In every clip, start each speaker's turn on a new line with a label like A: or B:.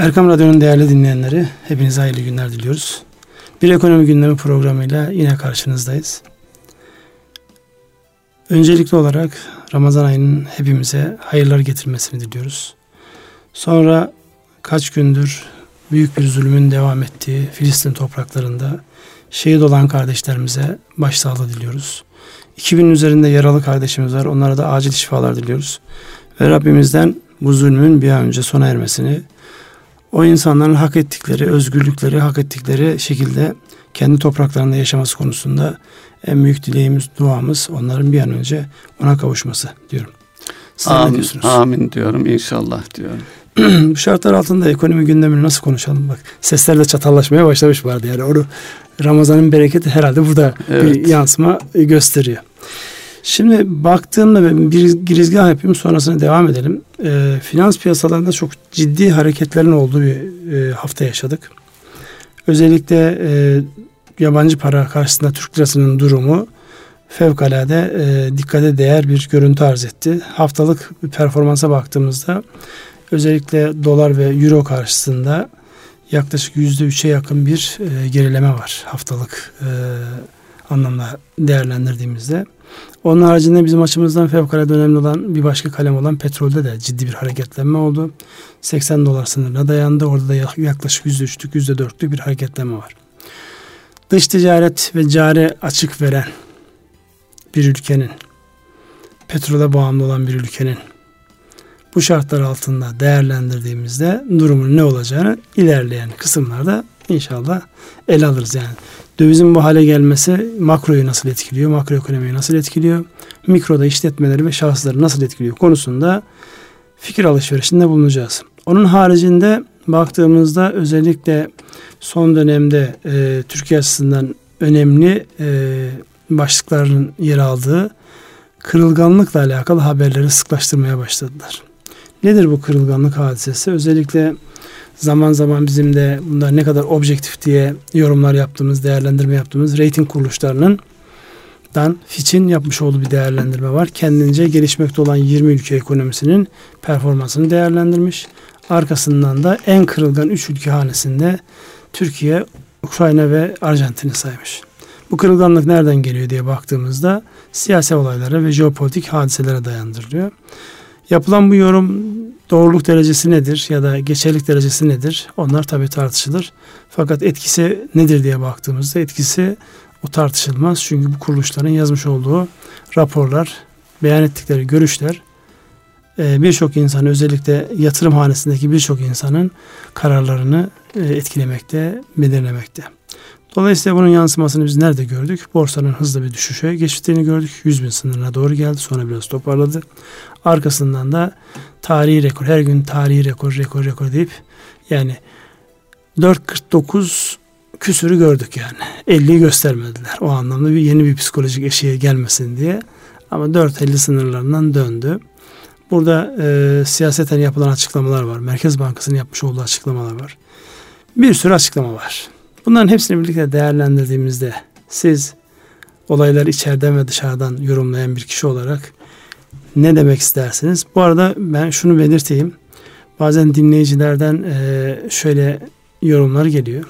A: Erkam Radyo'nun değerli dinleyenleri, hepinize hayırlı günler diliyoruz. Bir ekonomi gündemi programıyla yine karşınızdayız. Öncelikli olarak Ramazan ayının hepimize hayırlar getirmesini diliyoruz. Sonra kaç gündür büyük bir zulmün devam ettiği Filistin topraklarında şehit olan kardeşlerimize başsağlığı diliyoruz. 2000 üzerinde yaralı kardeşimiz var. Onlara da acil şifalar diliyoruz. Ve Rabbimizden bu zulmün bir an önce sona ermesini, o insanların hak ettikleri, özgürlükleri hak ettikleri şekilde kendi topraklarında yaşaması konusunda en büyük dileğimiz, duamız onların bir an önce ona kavuşması diyorum.
B: Siz amin, ne diyorsunuz? Amin diyorum inşallah diyorum.
A: Bu şartlar altında ekonomi gündemini nasıl konuşalım? Bak sesler de çatallaşmaya başlamış vardı yani onu Ramazan'ın bereketi herhalde burada evet. bir yansıma gösteriyor. Şimdi baktığımda bir girizgah yapayım sonrasında devam edelim. E, finans piyasalarında çok ciddi hareketlerin olduğu bir e, hafta yaşadık. Özellikle e, yabancı para karşısında Türk lirasının durumu fevkalade e, dikkate değer bir görüntü arz etti. Haftalık bir performansa baktığımızda özellikle dolar ve euro karşısında yaklaşık yüzde üçe yakın bir e, gerileme var haftalık e, anlamda değerlendirdiğimizde. Onun haricinde bizim açımızdan fevkalade önemli olan bir başka kalem olan petrolde de ciddi bir hareketlenme oldu. 80 dolar sınırına dayandı. Orada da yaklaşık %3'lük %4'lük bir hareketlenme var. Dış ticaret ve cari açık veren bir ülkenin, petrole bağımlı olan bir ülkenin bu şartlar altında değerlendirdiğimizde durumun ne olacağını ilerleyen kısımlarda inşallah ele alırız yani. Dövizin bu hale gelmesi makroyu nasıl etkiliyor, makroekonomiyi nasıl etkiliyor, mikroda işletmeleri ve şahısları nasıl etkiliyor konusunda fikir alışverişinde bulunacağız. Onun haricinde baktığımızda özellikle son dönemde e, Türkiye açısından önemli e, başlıkların yer aldığı kırılganlıkla alakalı haberleri sıklaştırmaya başladılar. Nedir bu kırılganlık hadisesi? Özellikle zaman zaman bizim de bunlar ne kadar objektif diye yorumlar yaptığımız, değerlendirme yaptığımız rating kuruluşlarının dan Fitch'in yapmış olduğu bir değerlendirme var. Kendince gelişmekte olan 20 ülke ekonomisinin performansını değerlendirmiş. Arkasından da en kırılgan 3 ülke hanesinde Türkiye, Ukrayna ve Arjantin'i saymış. Bu kırılganlık nereden geliyor diye baktığımızda siyasi olaylara ve jeopolitik hadiselere dayandırılıyor. Yapılan bu yorum doğruluk derecesi nedir ya da geçerlik derecesi nedir? Onlar tabi tartışılır. Fakat etkisi nedir diye baktığımızda etkisi o tartışılmaz. Çünkü bu kuruluşların yazmış olduğu raporlar, beyan ettikleri görüşler e, birçok insan özellikle yatırım hanesindeki birçok insanın kararlarını e, etkilemekte, belirlemekte. Dolayısıyla bunun yansımasını biz nerede gördük? Borsanın hızlı bir düşüşe geçtiğini gördük. 100 bin sınırına doğru geldi. Sonra biraz toparladı. Arkasından da tarihi rekor. Her gün tarihi rekor, rekor, rekor deyip yani 4.49 küsürü gördük yani. 50'yi göstermediler. O anlamda bir yeni bir psikolojik eşiğe gelmesin diye. Ama 4.50 sınırlarından döndü. Burada e, siyaseten yapılan açıklamalar var. Merkez Bankası'nın yapmış olduğu açıklamalar var. Bir sürü açıklama var. Bunların hepsini birlikte değerlendirdiğimizde siz olayları içeriden ve dışarıdan yorumlayan bir kişi olarak ne demek istersiniz? Bu arada ben şunu belirteyim. Bazen dinleyicilerden şöyle yorumlar geliyor.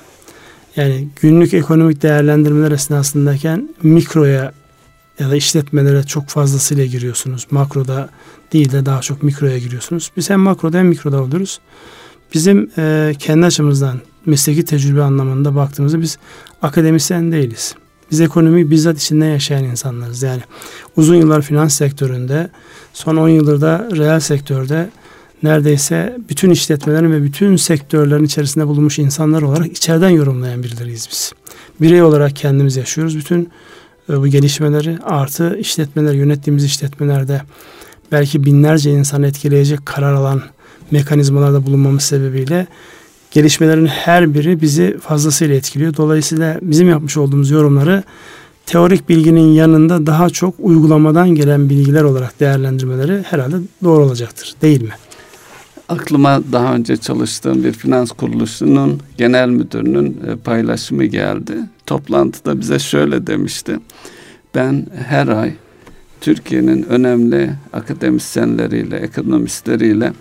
A: Yani günlük ekonomik değerlendirmeler esnasındayken mikroya ya da işletmelere çok fazlasıyla giriyorsunuz. Makroda değil de daha çok mikroya giriyorsunuz. Biz hem makroda hem mikroda oluyoruz. Bizim e, kendi açımızdan mesleki tecrübe anlamında baktığımızda biz akademisyen değiliz. Biz ekonomi bizzat içinde yaşayan insanlarız. Yani uzun yıllar finans sektöründe, son 10 yıldır da reel sektörde neredeyse bütün işletmelerin ve bütün sektörlerin içerisinde bulunmuş insanlar olarak içeriden yorumlayan birileriyiz biz. Birey olarak kendimiz yaşıyoruz. Bütün e, bu gelişmeleri artı işletmeler, yönettiğimiz işletmelerde belki binlerce insanı etkileyecek karar alan mekanizmalarda bulunmamız sebebiyle gelişmelerin her biri bizi fazlasıyla etkiliyor. Dolayısıyla bizim yapmış olduğumuz yorumları teorik bilginin yanında daha çok uygulamadan gelen bilgiler olarak değerlendirmeleri herhalde doğru olacaktır. Değil mi?
B: Aklıma daha önce çalıştığım bir finans kuruluşunun genel müdürünün e, paylaşımı geldi. Toplantıda bize şöyle demişti. Ben her ay Türkiye'nin önemli akademisyenleriyle, ekonomistleriyle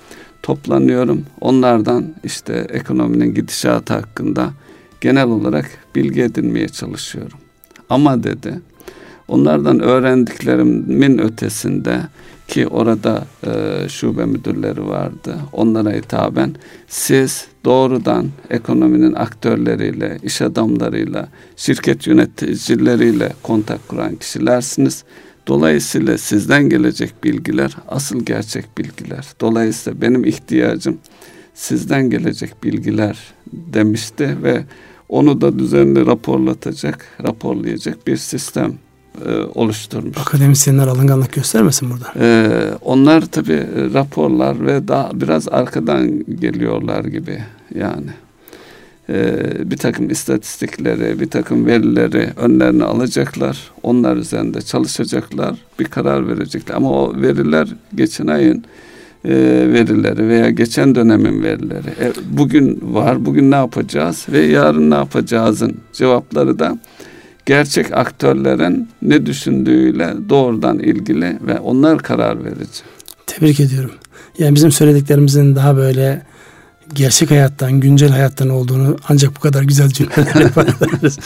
B: toplanıyorum. Onlardan işte ekonominin gidişatı hakkında genel olarak bilgi edinmeye çalışıyorum. Ama dedi onlardan öğrendiklerimin ötesinde ki orada e, şube müdürleri vardı. Onlara hitaben siz doğrudan ekonominin aktörleriyle, iş adamlarıyla, şirket yöneticileriyle kontak kuran kişilersiniz. Dolayısıyla sizden gelecek bilgiler asıl gerçek bilgiler. Dolayısıyla benim ihtiyacım sizden gelecek bilgiler demişti ve onu da düzenli raporlatacak, raporlayacak bir sistem e, oluşturmuş.
A: Akademisyenler alınganlık göstermesin burada.
B: E, onlar tabi raporlar ve daha biraz arkadan geliyorlar gibi yani. E, bir takım istatistikleri, bir takım verileri önlerine alacaklar. Onlar üzerinde çalışacaklar, bir karar verecekler. Ama o veriler geçen ayın e, verileri veya geçen dönemin verileri. E, bugün var, bugün ne yapacağız ve yarın ne yapacağızın cevapları da gerçek aktörlerin ne düşündüğüyle doğrudan ilgili ve onlar karar verici.
A: Tebrik ediyorum. Yani bizim söylediklerimizin daha böyle gerçek hayattan, güncel hayattan olduğunu ancak bu kadar güzel cümleler yapabiliriz.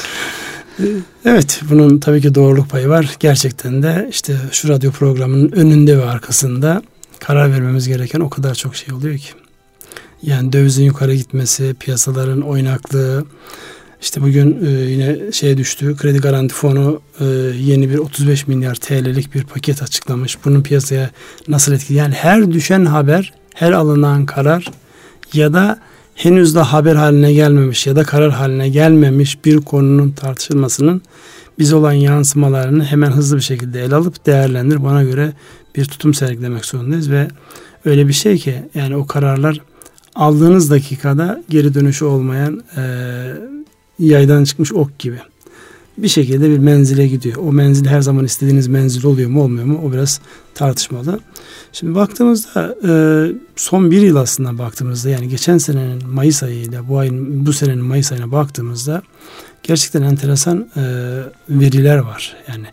A: evet, bunun tabii ki doğruluk payı var. Gerçekten de işte şu radyo programının önünde ve arkasında karar vermemiz gereken o kadar çok şey oluyor ki. Yani dövizin yukarı gitmesi, piyasaların oynaklığı, işte bugün e, yine şeye düştü. Kredi Garanti Fonu e, yeni bir 35 milyar TL'lik bir paket açıklamış. Bunun piyasaya nasıl etkili? Yani her düşen haber, her alınan karar ya da henüz de haber haline gelmemiş ya da karar haline gelmemiş bir konunun tartışılmasının biz olan yansımalarını hemen hızlı bir şekilde ele alıp değerlendir. Bana göre bir tutum sergilemek zorundayız ve öyle bir şey ki yani o kararlar aldığınız dakikada geri dönüşü olmayan e, yaydan çıkmış ok gibi. Bir şekilde bir menzile gidiyor. O menzil her zaman istediğiniz menzil oluyor mu olmuyor mu o biraz tartışmalı. Şimdi baktığımızda e, son bir yıl aslında baktığımızda yani geçen senenin Mayıs ayıyla bu ayın bu senenin Mayıs ayına baktığımızda gerçekten enteresan e, veriler var. Yani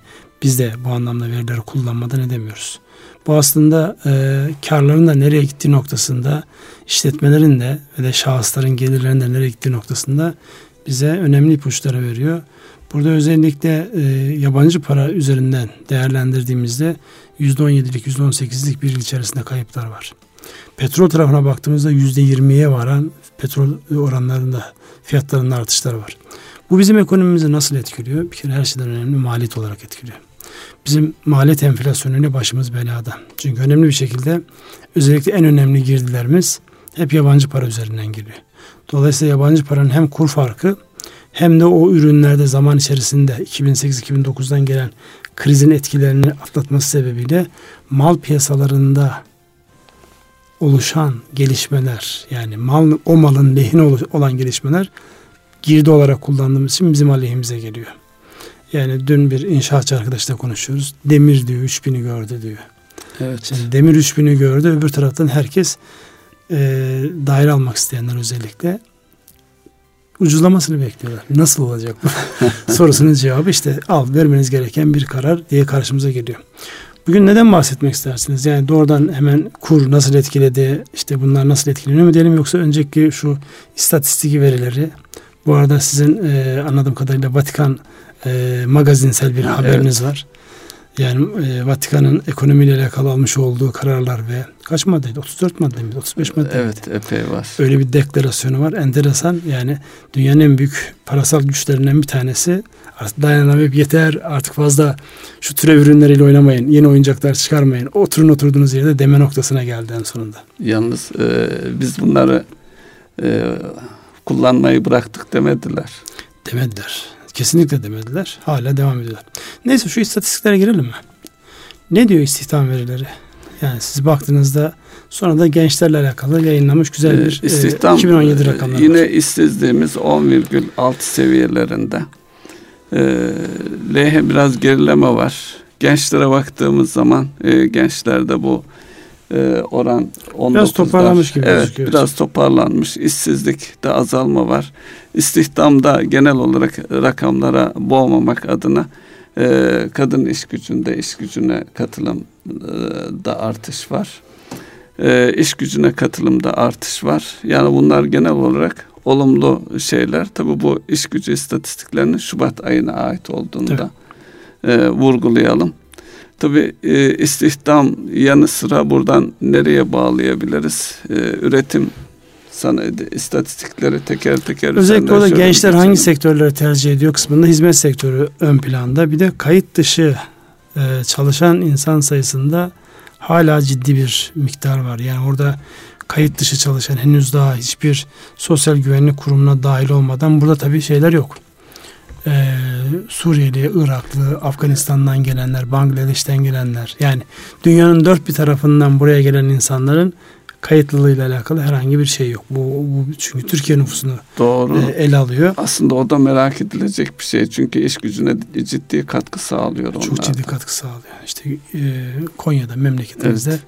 A: biz de bu anlamda verileri kullanmadan edemiyoruz. Bu aslında e, karların da nereye gittiği noktasında işletmelerin de ve de şahısların gelirlerinin de nereye gittiği noktasında bize önemli ipuçları veriyor. Burada özellikle e, yabancı para üzerinden değerlendirdiğimizde %17'lik %18'lik bir yıl içerisinde kayıplar var. Petrol tarafına baktığımızda %20'ye varan petrol oranlarında fiyatlarında artışlar var. Bu bizim ekonomimizi nasıl etkiliyor? Bir kere her şeyden önemli maliyet olarak etkiliyor. Bizim maliyet enflasyonuyla başımız belada. Çünkü önemli bir şekilde özellikle en önemli girdilerimiz hep yabancı para üzerinden geliyor. Dolayısıyla yabancı paranın hem kur farkı hem de o ürünlerde zaman içerisinde 2008-2009'dan gelen krizin etkilerini atlatması sebebiyle mal piyasalarında oluşan gelişmeler yani mal o malın lehine olan gelişmeler girdi olarak kullandığımız için bizim aleyhimize geliyor. Yani dün bir inşaatçı arkadaşla konuşuyoruz. Demir diyor 3000'i gördü diyor. Evet. Şimdi demir 3000'i gördü. Öbür taraftan herkes e, daire almak isteyenler özellikle ucuzlamasını bekliyorlar. Nasıl olacak bu? Sorusunun cevabı işte al vermeniz gereken bir karar diye karşımıza geliyor. Bugün neden bahsetmek istersiniz? Yani doğrudan hemen kur nasıl etkiledi, işte bunlar nasıl etkileniyor mu diyelim yoksa önceki şu istatistik verileri bu arada sizin e, anladığım kadarıyla Vatikan e, magazinsel bir haberiniz evet. var. Yani e, Vatikan'ın ekonomiyle alakalı almış olduğu kararlar ve kaç maddeydi? 34 madde miydi? 35 madde
B: Evet epey var.
A: Öyle bir deklarasyonu var. Enteresan yani dünyanın en büyük parasal güçlerinden bir tanesi artık dayanamayıp yeter artık fazla şu türev ürünleriyle oynamayın. Yeni oyuncaklar çıkarmayın. Oturun oturduğunuz yerde deme noktasına geldi en sonunda.
B: Yalnız e, biz bunları e, kullanmayı bıraktık demediler.
A: Demediler. Kesinlikle demediler. Hala devam ediyorlar. Neyse şu istatistiklere girelim mi? Ne diyor istihdam verileri? Yani siz baktığınızda sonra da gençlerle alakalı yayınlamış güzel ee, bir
B: istihdam, e, 2017 rakamları Yine var. işsizliğimiz 10,6 seviyelerinde. E, LH biraz gerileme var. Gençlere baktığımız zaman e, gençlerde bu e, oran 19'lar.
A: Biraz toparlanmış gibi
B: evet, gözüküyor. Biraz toparlanmış. İşsizlikte azalma var. İstihdamda genel olarak rakamlara boğmamak adına e, kadın iş gücünde iş gücüne katılım e, da artış var. e, iş gücüne katılımda artış var. Yani bunlar genel olarak olumlu şeyler. Tabi bu iş gücü istatistiklerinin Şubat ayına ait olduğunu da e, vurgulayalım. Tabi e, istihdam yanı sıra buradan nereye bağlayabiliriz? E, üretim sanayide istatistikleri teker teker
A: Özellikle orada gençler hangi sektörleri tercih ediyor kısmında hizmet sektörü ön planda. Bir de kayıt dışı e, çalışan insan sayısında hala ciddi bir miktar var. Yani orada kayıt dışı çalışan henüz daha hiçbir sosyal güvenlik kurumuna dahil olmadan burada tabii şeyler yok. Ee, Suriyeli, Iraklı, Afganistan'dan gelenler, Bangladeş'ten gelenler yani dünyanın dört bir tarafından buraya gelen insanların kayıtlılığıyla alakalı herhangi bir şey yok. Bu, bu çünkü Türkiye nüfusunu Doğru. E, ele alıyor.
B: Aslında o da merak edilecek bir şey. Çünkü iş gücüne ciddi katkı sağlıyor onlar.
A: Çok ciddi katkı sağlıyor. İşte e, Konya'da memleketimizde evet.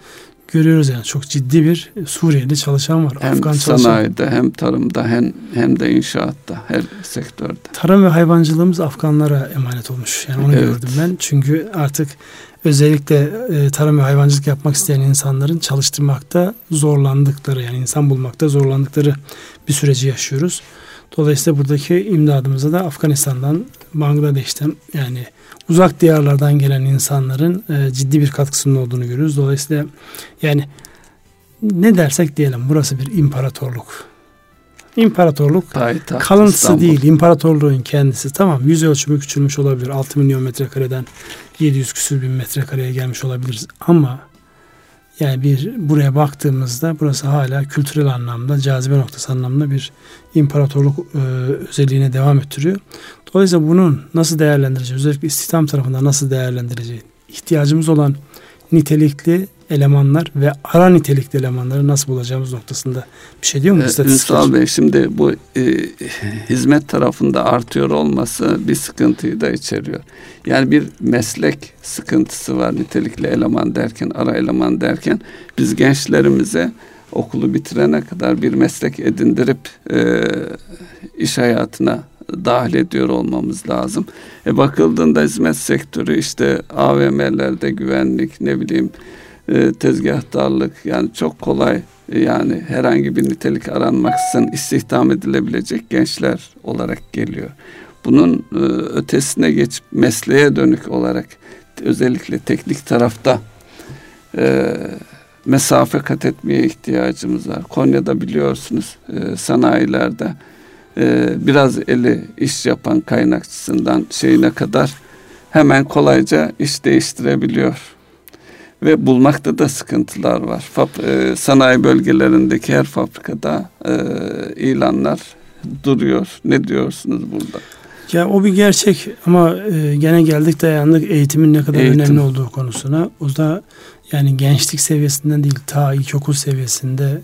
A: görüyoruz yani çok ciddi bir Suriyeli çalışan var.
B: Hem Afgan sanayide çalışan. hem tarımda hem hem de inşaatta her sektörde.
A: Tarım ve hayvancılığımız Afganlara emanet olmuş. Yani onu evet. gördüm ben. Çünkü artık özellikle e, tarım ve hayvancılık yapmak isteyen insanların çalıştırmakta zorlandıkları yani insan bulmakta zorlandıkları bir süreci yaşıyoruz. Dolayısıyla buradaki imdadımıza da Afganistan'dan, Bangladeş'ten yani uzak diyarlardan gelen insanların e, ciddi bir katkısının olduğunu görüyoruz. Dolayısıyla yani ne dersek diyelim burası bir imparatorluk. İmparatorluk Payitaht, kalıntısı İstanbul. değil, imparatorluğun kendisi. Tamam yüz ölçümü küçülmüş olabilir. 6 milyon metrekareden 700 küsür bin metrekareye gelmiş olabiliriz. Ama yani bir buraya baktığımızda burası hala kültürel anlamda, cazibe noktası anlamda bir imparatorluk e, özelliğine devam ettiriyor. Dolayısıyla bunun nasıl değerlendireceğiz? Özellikle istihdam tarafında nasıl değerlendireceğiz? İhtiyacımız olan nitelikli elemanlar ve ara nitelikli elemanları nasıl bulacağımız noktasında bir şey diyor mu?
B: Ee, Ünsal Bey şimdi bu e, hizmet tarafında artıyor olması bir sıkıntıyı da içeriyor. Yani bir meslek sıkıntısı var nitelikli eleman derken, ara eleman derken biz gençlerimize okulu bitirene kadar bir meslek edindirip e, iş hayatına dahil ediyor olmamız lazım. E bakıldığında hizmet sektörü işte AVM'lerde güvenlik ne bileyim e, tezgahtarlık yani çok kolay e, yani herhangi bir nitelik aranmaksızın istihdam edilebilecek gençler olarak geliyor. Bunun e, ötesine geçip mesleğe dönük olarak özellikle teknik tarafta e, mesafe kat etmeye ihtiyacımız var. Konya'da biliyorsunuz e, sanayilerde e, biraz eli iş yapan kaynakçısından şeyine kadar hemen kolayca iş değiştirebiliyor ve bulmakta da sıkıntılar var. Fab, e, sanayi bölgelerindeki her fabrikada e, ilanlar duruyor. Ne diyorsunuz burada?
A: Ya o bir gerçek ama e, gene geldik dayandık eğitimin ne kadar Eğitim. önemli olduğu konusuna. O da yani gençlik seviyesinden değil ta ilkokul seviyesinde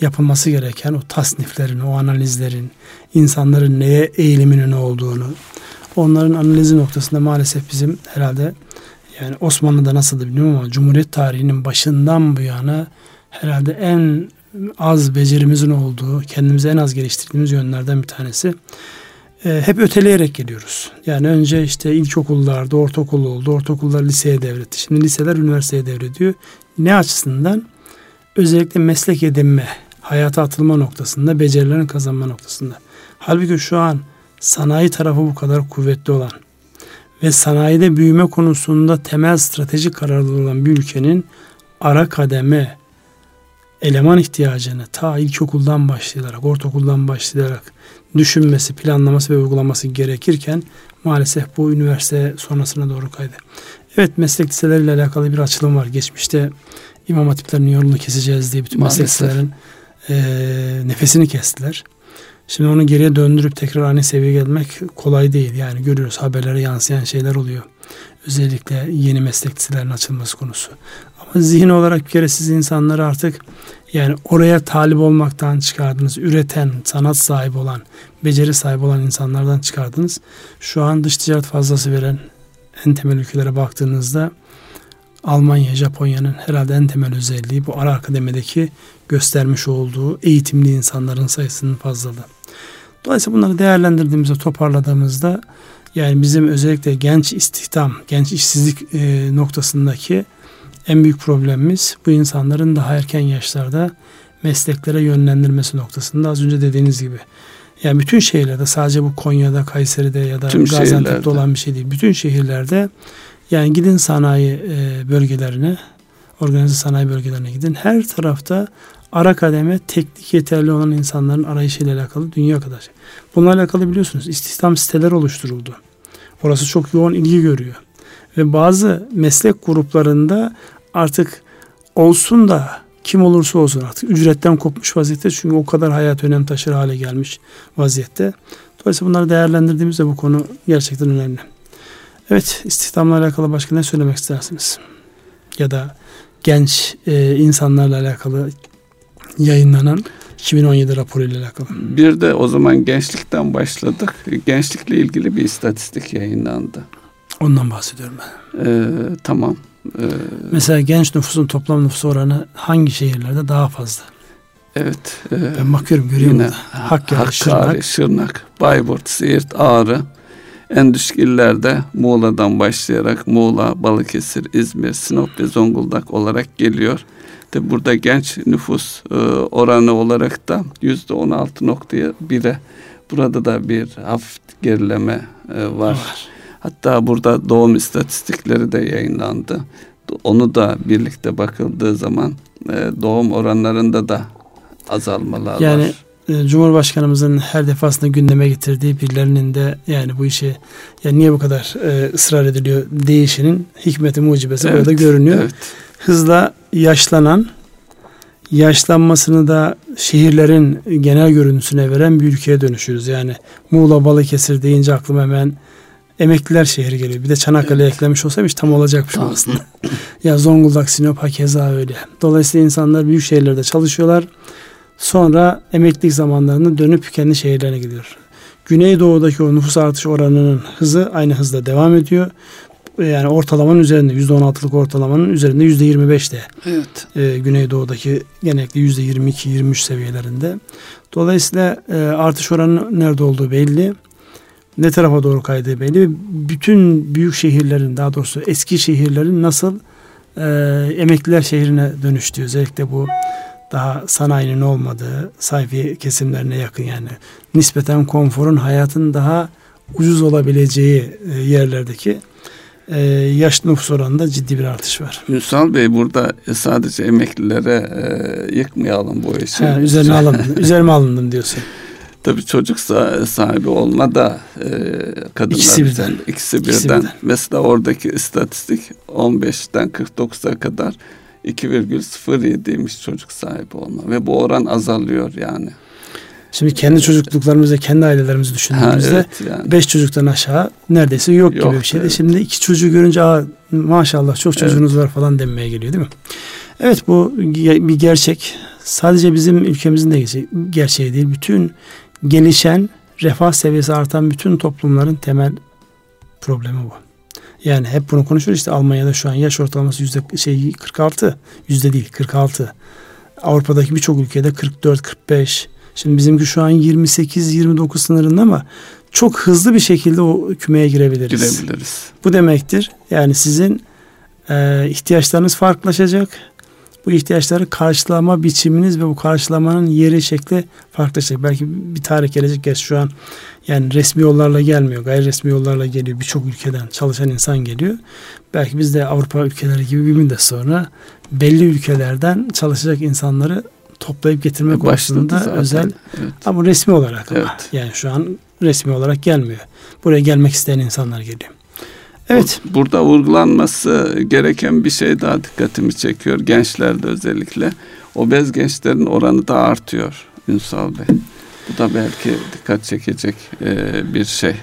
A: yapılması gereken o tasniflerin, o analizlerin, insanların neye eğiliminin olduğunu, onların analizi noktasında maalesef bizim herhalde yani Osmanlı'da nasıldı bilmiyorum ama Cumhuriyet tarihinin başından bu yana herhalde en az becerimizin olduğu, kendimizi en az geliştirdiğimiz yönlerden bir tanesi. E, hep öteleyerek geliyoruz. Yani önce işte ilkokullarda, ortaokul oldu, ortaokullar liseye devretti. Şimdi liseler üniversiteye devrediyor. Ne açısından? Özellikle meslek edinme, hayata atılma noktasında, becerilerin kazanma noktasında. Halbuki şu an sanayi tarafı bu kadar kuvvetli olan, ve sanayide büyüme konusunda temel stratejik kararlı olan bir ülkenin ara kademe eleman ihtiyacını ta ilkokuldan başlayarak, ortaokuldan başlayarak düşünmesi, planlaması ve uygulaması gerekirken maalesef bu üniversite sonrasına doğru kaydı. Evet meslek liseleriyle alakalı bir açılım var. Geçmişte imam hatiplerinin yolunu keseceğiz diye bütün maalesef. meslek liselerin e, nefesini kestiler. Şimdi onu geriye döndürüp tekrar aynı seviyeye gelmek kolay değil. Yani görüyoruz haberlere yansıyan şeyler oluyor. Özellikle yeni meslek açılması konusu. Ama zihin olarak bir kere siz insanları artık yani oraya talip olmaktan çıkardınız. Üreten, sanat sahibi olan, beceri sahibi olan insanlardan çıkardınız. Şu an dış ticaret fazlası veren en temel ülkelere baktığınızda Almanya, Japonya'nın herhalde en temel özelliği bu ara akademideki göstermiş olduğu eğitimli insanların sayısının fazlalığı. Dolayısıyla bunları değerlendirdiğimizde, toparladığımızda yani bizim özellikle genç istihdam, genç işsizlik e, noktasındaki En büyük problemimiz bu insanların daha erken yaşlarda mesleklere yönlendirmesi noktasında az önce dediğiniz gibi. Yani bütün şehirlerde sadece bu Konya'da, Kayseri'de ya da Tüm Gaziantep'te şehirlerde. olan bir şey değil. Bütün şehirlerde yani gidin sanayi e, bölgelerine, organize sanayi bölgelerine gidin. Her tarafta ara kademe teknik yeterli olan insanların arayışıyla alakalı dünya kadar. Bununla alakalı biliyorsunuz istihdam siteler oluşturuldu. Orası çok yoğun ilgi görüyor. Ve bazı meslek gruplarında artık olsun da kim olursa olsun artık ücretten kopmuş vaziyette çünkü o kadar hayat önem taşır hale gelmiş vaziyette. Dolayısıyla bunları değerlendirdiğimizde bu konu gerçekten önemli. Evet istihdamla alakalı başka ne söylemek istersiniz? Ya da genç e, insanlarla alakalı yayınlanan 2017 raporu ile alakalı.
B: Bir de o zaman gençlikten başladık. Gençlikle ilgili bir istatistik yayınlandı.
A: Ondan bahsediyorum ben.
B: Ee, tamam.
A: Ee, Mesela genç nüfusun toplam nüfus oranı hangi şehirlerde daha fazla?
B: Evet.
A: E, ben bakıyorum görüyorum yine, da.
B: Hakkari, Hakkari Şırnak. Şırnak, Bayburt, Siirt, Ağrı. En düşük illerde Muğla'dan başlayarak Muğla, Balıkesir, İzmir, Sinop ve Zonguldak olarak geliyor. De burada genç nüfus e, oranı olarak da yüzde on altı noktaya bire. Burada da bir hafif gerileme e, var. var. Hatta burada doğum istatistikleri de yayınlandı. Onu da birlikte bakıldığı zaman e, doğum oranlarında da azalmalar
A: yani, var. Yani Cumhurbaşkanımızın her defasında gündeme getirdiği birilerinin de yani bu işi yani niye bu kadar e, ısrar ediliyor değişinin hikmeti mucibesi evet, burada görünüyor. Evet. Hızla yaşlanan yaşlanmasını da şehirlerin genel görüntüsüne veren bir ülkeye dönüşüyoruz. Yani Muğla Balıkesir deyince aklıma hemen emekliler şehri geliyor. Bir de Çanakkale evet. eklemiş olsaymış tam olacakmış tamam. aslında. ya Zonguldak, Sinop hakeza öyle. Dolayısıyla insanlar büyük şehirlerde çalışıyorlar. Sonra emeklilik zamanlarında dönüp kendi şehirlerine gidiyor. Güneydoğu'daki o nüfus artış oranının hızı aynı hızda devam ediyor. Yani ortalamanın üzerinde %16'lık ortalamanın üzerinde %25'te. Evet. E, Güneydoğu'daki genellikle %22-23 seviyelerinde. Dolayısıyla e, artış oranı nerede olduğu belli ne tarafa doğru kaydığı belli. Bütün büyük şehirlerin daha doğrusu eski şehirlerin nasıl e, emekliler şehrine dönüştüğü özellikle bu daha sanayinin olmadığı sayfi kesimlerine yakın yani nispeten konforun hayatın daha ucuz olabileceği e, yerlerdeki e, yaş nüfus oranında ciddi bir artış var.
B: Ünsal Bey burada sadece emeklilere e, yıkmayalım bu işi.
A: Ha, üzerine alındım, üzerime alındım diyorsun.
B: Tabii çocuk sahibi olma da e, kadınlar ikisi birden. ikisi birden. İkisi birden. Mesela oradaki istatistik 15'ten 49'a kadar 2,07'ymiş çocuk sahibi olma ve bu oran azalıyor yani.
A: Şimdi kendi çocukluklarımızda, kendi ailelerimizi düşündüğümüzde ha, evet yani. beş çocuktan aşağı neredeyse yok, yok gibi bir şeydi. Evet. Şimdi iki çocuğu görünce Aa, maşallah çok çocuğunuz evet. var falan denmeye geliyor değil mi? Evet bu bir gerçek. Sadece bizim ülkemizin de gerçeği değil. Bütün gelişen, refah seviyesi artan bütün toplumların temel problemi bu. Yani hep bunu konuşuyoruz işte Almanya'da şu an yaş ortalaması yüzde şey 46 yüzde değil 46. Avrupa'daki birçok ülkede 44 45. Şimdi bizimki şu an 28 29 sınırında ama çok hızlı bir şekilde o kümeye girebiliriz.
B: Girebiliriz.
A: Bu demektir. Yani sizin e, ihtiyaçlarınız farklılaşacak bu ihtiyaçları karşılama biçiminiz ve bu karşılamanın yeri şekli farklılaşacak. Belki bir tarih gelecek geç şu an yani resmi yollarla gelmiyor. Gayri resmi yollarla geliyor. Birçok ülkeden çalışan insan geliyor. Belki biz de Avrupa ülkeleri gibi bir müddet sonra belli ülkelerden çalışacak insanları toplayıp getirme konusunda özel evet. ama resmi olarak evet. ama yani şu an resmi olarak gelmiyor. Buraya gelmek isteyen insanlar geliyor.
B: Evet. Burada vurgulanması gereken bir şey daha dikkatimi çekiyor gençlerde özellikle. Obez gençlerin oranı da artıyor Ünsal Bey. Bu da belki dikkat çekecek e, bir şey.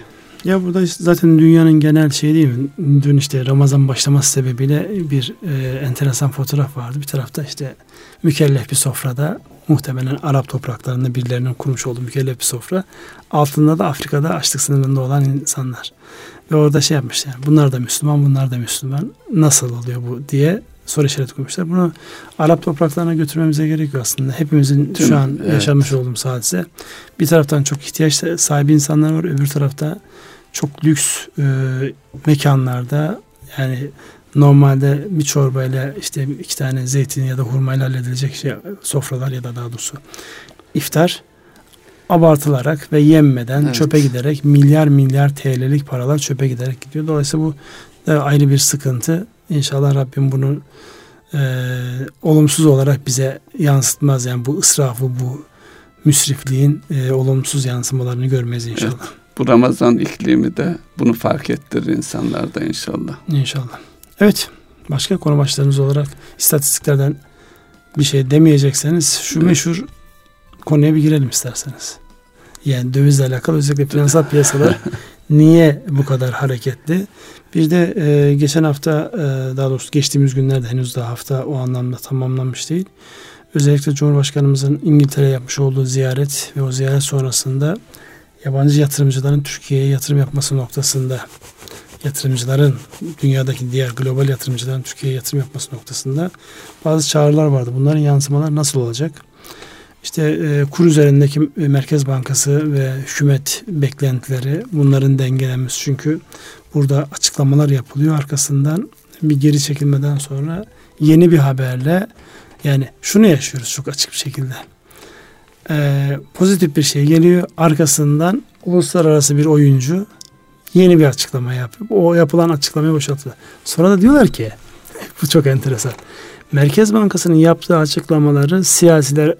A: Ya burada işte zaten dünyanın genel şeyi değil mi? Dün işte Ramazan başlaması sebebiyle bir e, enteresan fotoğraf vardı. Bir tarafta işte mükellef bir sofrada muhtemelen Arap topraklarında birilerinin kurmuş olduğu mükellef bir sofra. Altında da Afrika'da açlık sınırında olan insanlar. Ve orada şey yapmışlar. Yani, bunlar da Müslüman, bunlar da Müslüman. Nasıl oluyor bu diye soru işareti koymuşlar. Bunu Arap topraklarına götürmemize gerekiyor aslında. Hepimizin Tüm, şu an evet. yaşamış olduğumuz hadise. Bir taraftan çok ihtiyaç sahibi insanlar var. Öbür tarafta çok lüks e, mekanlarda yani normalde bir çorbayla işte iki tane zeytin ya da hurmayla halledilecek şey sofralar ya da daha doğrusu iftar abartılarak ve yenmeden evet. çöpe giderek milyar milyar TL'lik paralar çöpe giderek gidiyor. Dolayısıyla bu da ayrı bir sıkıntı. İnşallah Rabbim bunu e, olumsuz olarak bize yansıtmaz. Yani bu ısrafı, bu müsrifliğin e, olumsuz yansımalarını görmez inşallah. Evet.
B: Bu Ramazan iklimi de bunu fark ettirir insanlarda inşallah.
A: İnşallah. Evet. Başka konu başlarımız olarak istatistiklerden bir şey demeyecekseniz şu evet. meşhur konuya bir girelim isterseniz. Yani dövizle alakalı özellikle finansal piyasalar niye bu kadar hareketli? Bir de e, geçen hafta e, daha doğrusu geçtiğimiz günlerde henüz daha hafta o anlamda tamamlanmış değil. Özellikle Cumhurbaşkanımızın İngiltere'ye yapmış olduğu ziyaret ve o ziyaret sonrasında yabancı yatırımcıların Türkiye'ye yatırım yapması noktasında yatırımcıların dünyadaki diğer global yatırımcıların Türkiye'ye yatırım yapması noktasında bazı çağrılar vardı. Bunların yansımalar nasıl olacak? İşte e, kur üzerindeki Merkez Bankası ve hükümet beklentileri bunların dengelenmesi. Çünkü burada açıklamalar yapılıyor. Arkasından bir geri çekilmeden sonra yeni bir haberle yani şunu yaşıyoruz çok açık bir şekilde. Ee, pozitif bir şey geliyor. Arkasından uluslararası bir oyuncu yeni bir açıklama yapıyor. O yapılan açıklamayı boşaltıyor. Sonra da diyorlar ki bu çok enteresan. Merkez Bankası'nın yaptığı açıklamaları siyasiler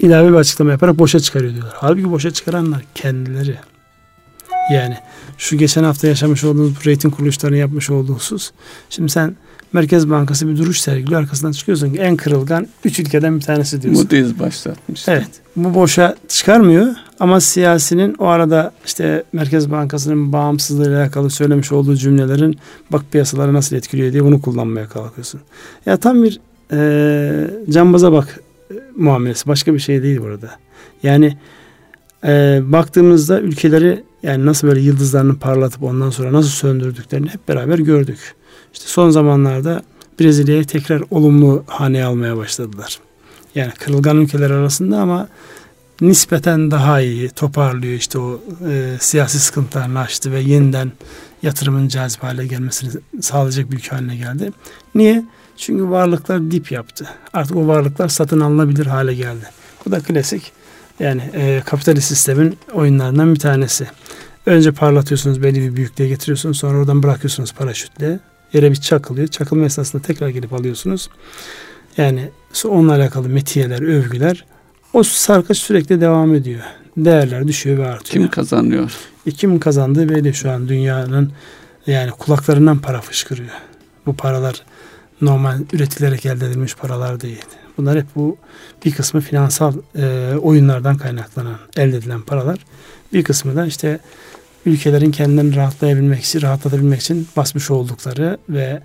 A: ilave bir açıklama yaparak boşa çıkarıyor diyorlar. Halbuki boşa çıkaranlar kendileri. Yani şu geçen hafta yaşamış olduğunuz bu reyting kuruluşlarının yapmış olduğu. Şimdi sen Merkez Bankası bir duruş sergiliyor. Arkasından çıkıyorsun ki en kırılgan üç ülkeden bir tanesi diyorsun.
B: Moody's başlatmış.
A: Evet. Bu boşa çıkarmıyor ama siyasinin o arada işte Merkez Bankası'nın bağımsızlığıyla alakalı söylemiş olduğu cümlelerin bak piyasaları nasıl etkiliyor diye bunu kullanmaya kalkıyorsun. Ya tam bir e, cambaza bak e, muamelesi. Başka bir şey değil burada. Yani e, baktığımızda ülkeleri yani nasıl böyle yıldızlarını parlatıp ondan sonra nasıl söndürdüklerini hep beraber gördük. İşte son zamanlarda Brezilya'yı tekrar olumlu haneye almaya başladılar. Yani kırılgan ülkeler arasında ama nispeten daha iyi toparlıyor işte o e, siyasi sıkıntılarını açtı ve yeniden yatırımın cazip hale gelmesini sağlayacak bir ülke haline geldi. Niye? Çünkü varlıklar dip yaptı. Artık o varlıklar satın alınabilir hale geldi. Bu da klasik yani e, kapitalist sistemin oyunlarından bir tanesi. Önce parlatıyorsunuz belli bir büyüklüğe getiriyorsunuz sonra oradan bırakıyorsunuz paraşütle. Yere bir çakılıyor. Çakılma esnasında tekrar gelip alıyorsunuz. Yani onunla alakalı metiyeler, övgüler o sarkaç sürekli devam ediyor. Değerler düşüyor ve artıyor.
B: Kim kazanıyor?
A: E, kim kazandığı belli şu an dünyanın yani kulaklarından para fışkırıyor. Bu paralar normal üretilerek elde edilmiş paralar değil. Bunlar hep bu bir kısmı finansal e, oyunlardan kaynaklanan elde edilen paralar. Bir kısmı da işte ülkelerin kendilerini rahatlayabilmek için, rahatlatabilmek için basmış oldukları ve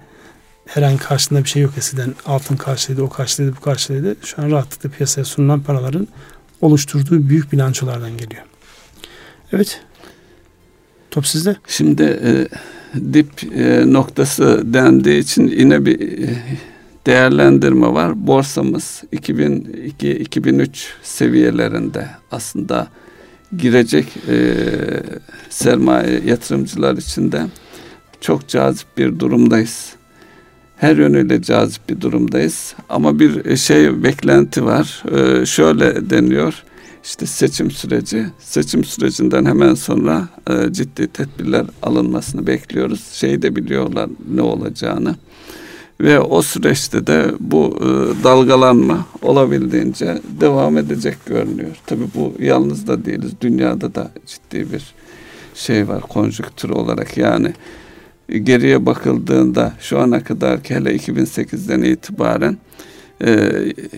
A: herhangi karşında bir şey yok eskiden. Altın karşılıydı, o karşılıydı, bu karşılıydı. Şu an rahatlıkla piyasaya sunulan paraların oluşturduğu büyük bilançolardan geliyor. Evet. Top sizde.
B: Şimdi e, dip e, noktası dendiği için yine bir e, değerlendirme var. Borsamız 2002-2003 seviyelerinde aslında girecek e, sermaye yatırımcılar için de çok cazip bir durumdayız. Her yönüyle cazip bir durumdayız. Ama bir şey beklenti var. E, şöyle deniyor. İşte seçim süreci, seçim sürecinden hemen sonra e, ciddi tedbirler alınmasını bekliyoruz. Şey de biliyorlar ne olacağını. Ve o süreçte de bu e, dalgalanma olabildiğince devam edecek görünüyor. Tabii bu yalnız da değiliz. Dünyada da ciddi bir şey var konjüktür olarak yani geriye bakıldığında şu ana kadar hele 2008'den itibaren e,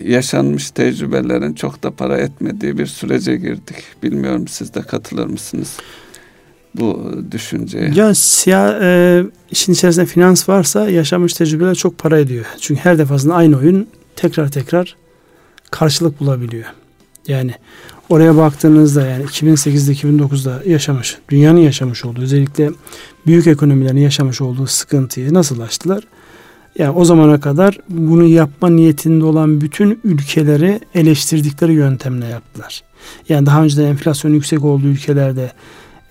B: yaşanmış tecrübelerin çok da para etmediği bir sürece girdik. Bilmiyorum siz de katılır mısınız? Bu düşünceye?
A: Ya siyah, e, işin içerisinde finans varsa yaşamış tecrübeler çok para ediyor. Çünkü her defasında aynı oyun tekrar tekrar karşılık bulabiliyor. Yani oraya baktığınızda yani 2008'de 2009'da yaşamış, dünyanın yaşamış olduğu özellikle büyük ekonomilerin yaşamış olduğu sıkıntıyı nasıl açtılar? Yani o zamana kadar bunu yapma niyetinde olan bütün ülkeleri eleştirdikleri yöntemle yaptılar. Yani daha önce enflasyon yüksek olduğu ülkelerde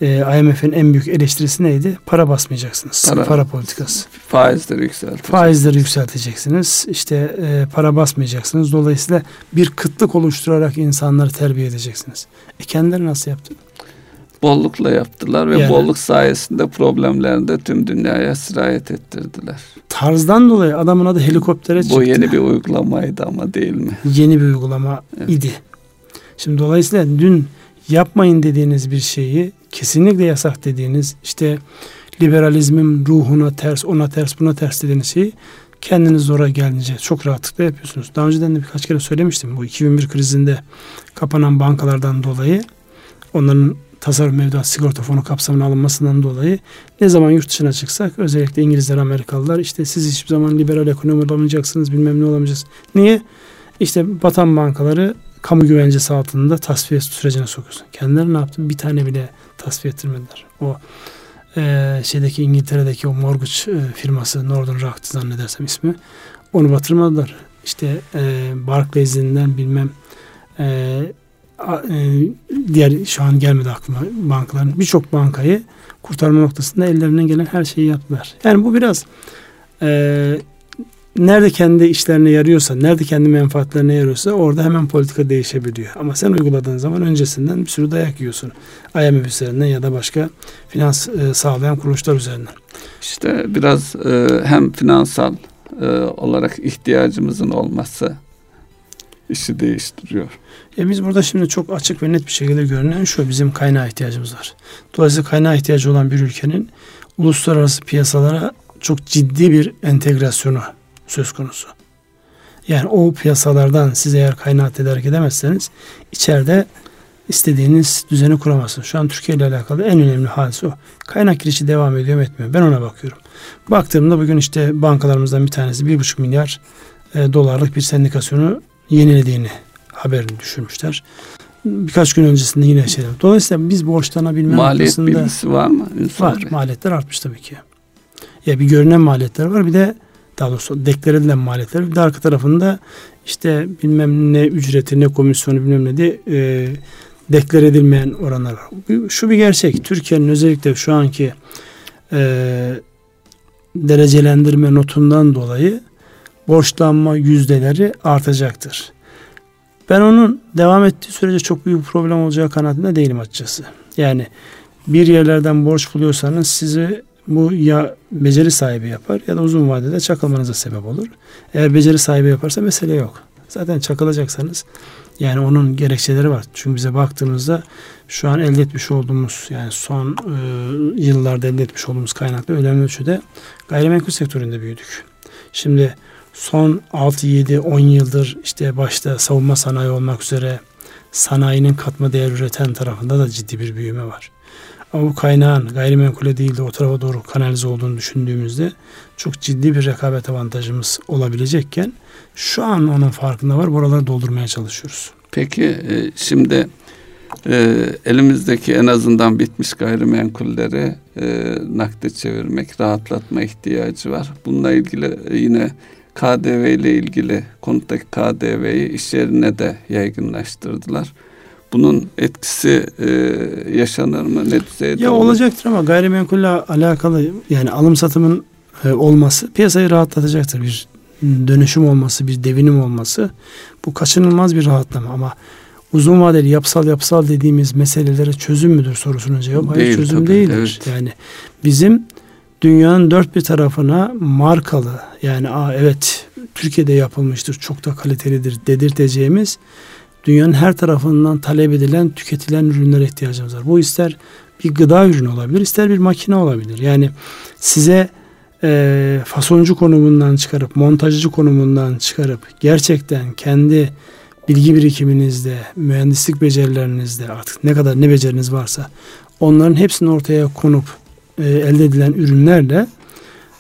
A: e, IMF'in en büyük eleştirisi neydi? Para basmayacaksınız. Para, para politikası.
B: Faizleri yükselteceksiniz.
A: Faizleri yükselteceksiniz. İşte e, para basmayacaksınız. Dolayısıyla bir kıtlık oluşturarak insanları terbiye edeceksiniz. E kendileri nasıl yaptı?
B: Bollukla yaptılar ve yani, bolluk sayesinde problemlerini de tüm dünyaya sirayet ettirdiler.
A: Tarzdan dolayı adamın adı helikoptere çıktı.
B: Bu yeni bir uygulamaydı ama değil mi?
A: Yeni bir uygulama evet. idi. Şimdi dolayısıyla dün yapmayın dediğiniz bir şeyi kesinlikle yasak dediğiniz işte liberalizmin ruhuna ters, ona ters, buna ters dediğiniz şeyi kendiniz zora gelince çok rahatlıkla yapıyorsunuz. Daha önceden de birkaç kere söylemiştim. Bu 2001 krizinde kapanan bankalardan dolayı onların tasarruf mevduat sigorta fonu kapsamına alınmasından dolayı ne zaman yurt dışına çıksak özellikle İngilizler, Amerikalılar işte siz hiçbir zaman liberal ekonomi olamayacaksınız bilmem ne olamayacaksınız. Niye? İşte batan bankaları kamu güvencesi altında tasfiye sürecine sokuyorsun. Kendileri ne yaptı? Bir tane bile tasfiye ettirmediler. O e, şeydeki İngiltere'deki o mortgage e, firması Northern Rock zannedersem ismi onu batırmadılar. İşte e, Barclays'inden bilmem e, e, diğer şu an gelmedi aklıma bankaların birçok bankayı kurtarma noktasında ellerinden gelen her şeyi yaptılar. Yani bu biraz e, nerede kendi işlerine yarıyorsa, nerede kendi menfaatlerine yarıyorsa orada hemen politika değişebiliyor. Ama sen uyguladığın zaman öncesinden bir sürü dayak yiyorsun. IMF üzerinden ya da başka finans e, sağlayan kuruluşlar üzerinden.
B: İşte biraz e, hem finansal e, olarak ihtiyacımızın olması işi değiştiriyor.
A: E biz burada şimdi çok açık ve net bir şekilde görünen şu bizim kaynağa ihtiyacımız var. Dolayısıyla kaynağa ihtiyacı olan bir ülkenin uluslararası piyasalara çok ciddi bir entegrasyonu söz konusu. Yani o piyasalardan siz eğer kaynağı tedarik edemezseniz içeride istediğiniz düzeni kuramazsınız. Şu an Türkiye ile alakalı en önemli hadise o. Kaynak girişi devam ediyor mu etmiyor Ben ona bakıyorum. Baktığımda bugün işte bankalarımızdan bir tanesi bir buçuk milyar e, dolarlık bir sendikasyonu yenilediğini haberini düşürmüşler. Birkaç gün öncesinde yine şey. Dolayısıyla biz borçlanabilme
B: Maliyet bilgisi var mı?
A: Ünsal var. Bey? Maliyetler artmış tabii ki. Ya bir görünen maliyetler var bir de daha doğrusu deklare edilen maliyetler bir de arka tarafında işte bilmem ne ücreti ne komisyonu bilmem ne diye e, deklare edilmeyen oranlar var. Şu bir gerçek. Türkiye'nin özellikle şu anki e, derecelendirme notundan dolayı borçlanma yüzdeleri artacaktır. Ben onun devam ettiği sürece çok büyük bir problem olacağı kanaatinde değilim açıkçası. Yani bir yerlerden borç buluyorsanız sizi bu ya beceri sahibi yapar ya da uzun vadede çakılmanıza sebep olur. Eğer beceri sahibi yaparsa mesele yok. Zaten çakılacaksanız yani onun gerekçeleri var. Çünkü bize baktığımızda şu an elde etmiş olduğumuz yani son e, yıllarda elde etmiş olduğumuz kaynakla önemli ölçüde gayrimenkul sektöründe büyüdük. Şimdi son 6 7 10 yıldır işte başta savunma sanayi olmak üzere sanayinin katma değer üreten tarafında da ciddi bir büyüme var. Ama bu kaynağın gayrimenkule değil de o tarafa doğru kanalize olduğunu düşündüğümüzde çok ciddi bir rekabet avantajımız olabilecekken şu an onun farkında var. Buraları doldurmaya çalışıyoruz.
B: Peki e, şimdi e, elimizdeki en azından bitmiş gayrimenkulleri e, nakde çevirmek, rahatlatma ihtiyacı var. Bununla ilgili yine KDV ile ilgili konuttaki KDV'yi iş yerine de yaygınlaştırdılar. Bunun etkisi e, yaşanır mı? Ne düzeyde
A: Ya olur? olacaktır ama gayrimenkulle alakalı yani alım satımın e, olması piyasayı rahatlatacaktır. Bir dönüşüm olması, bir devinim olması bu kaçınılmaz bir rahatlama ama uzun vadeli yapısal yapısal dediğimiz meselelere çözüm müdür sorusunun cevabı hayır Değil, çözüm tabii, değildir. Evet. Yani bizim dünyanın dört bir tarafına markalı yani aa evet Türkiye'de yapılmıştır çok da kalitelidir dedirteceğimiz dünyanın her tarafından talep edilen tüketilen ürünlere ihtiyacımız var. Bu ister bir gıda ürünü olabilir ister bir makine olabilir. Yani size e, fasoncu konumundan çıkarıp montajcı konumundan çıkarıp gerçekten kendi bilgi birikiminizde, mühendislik becerilerinizde artık ne kadar ne beceriniz varsa onların hepsini ortaya konup e, elde edilen ürünlerle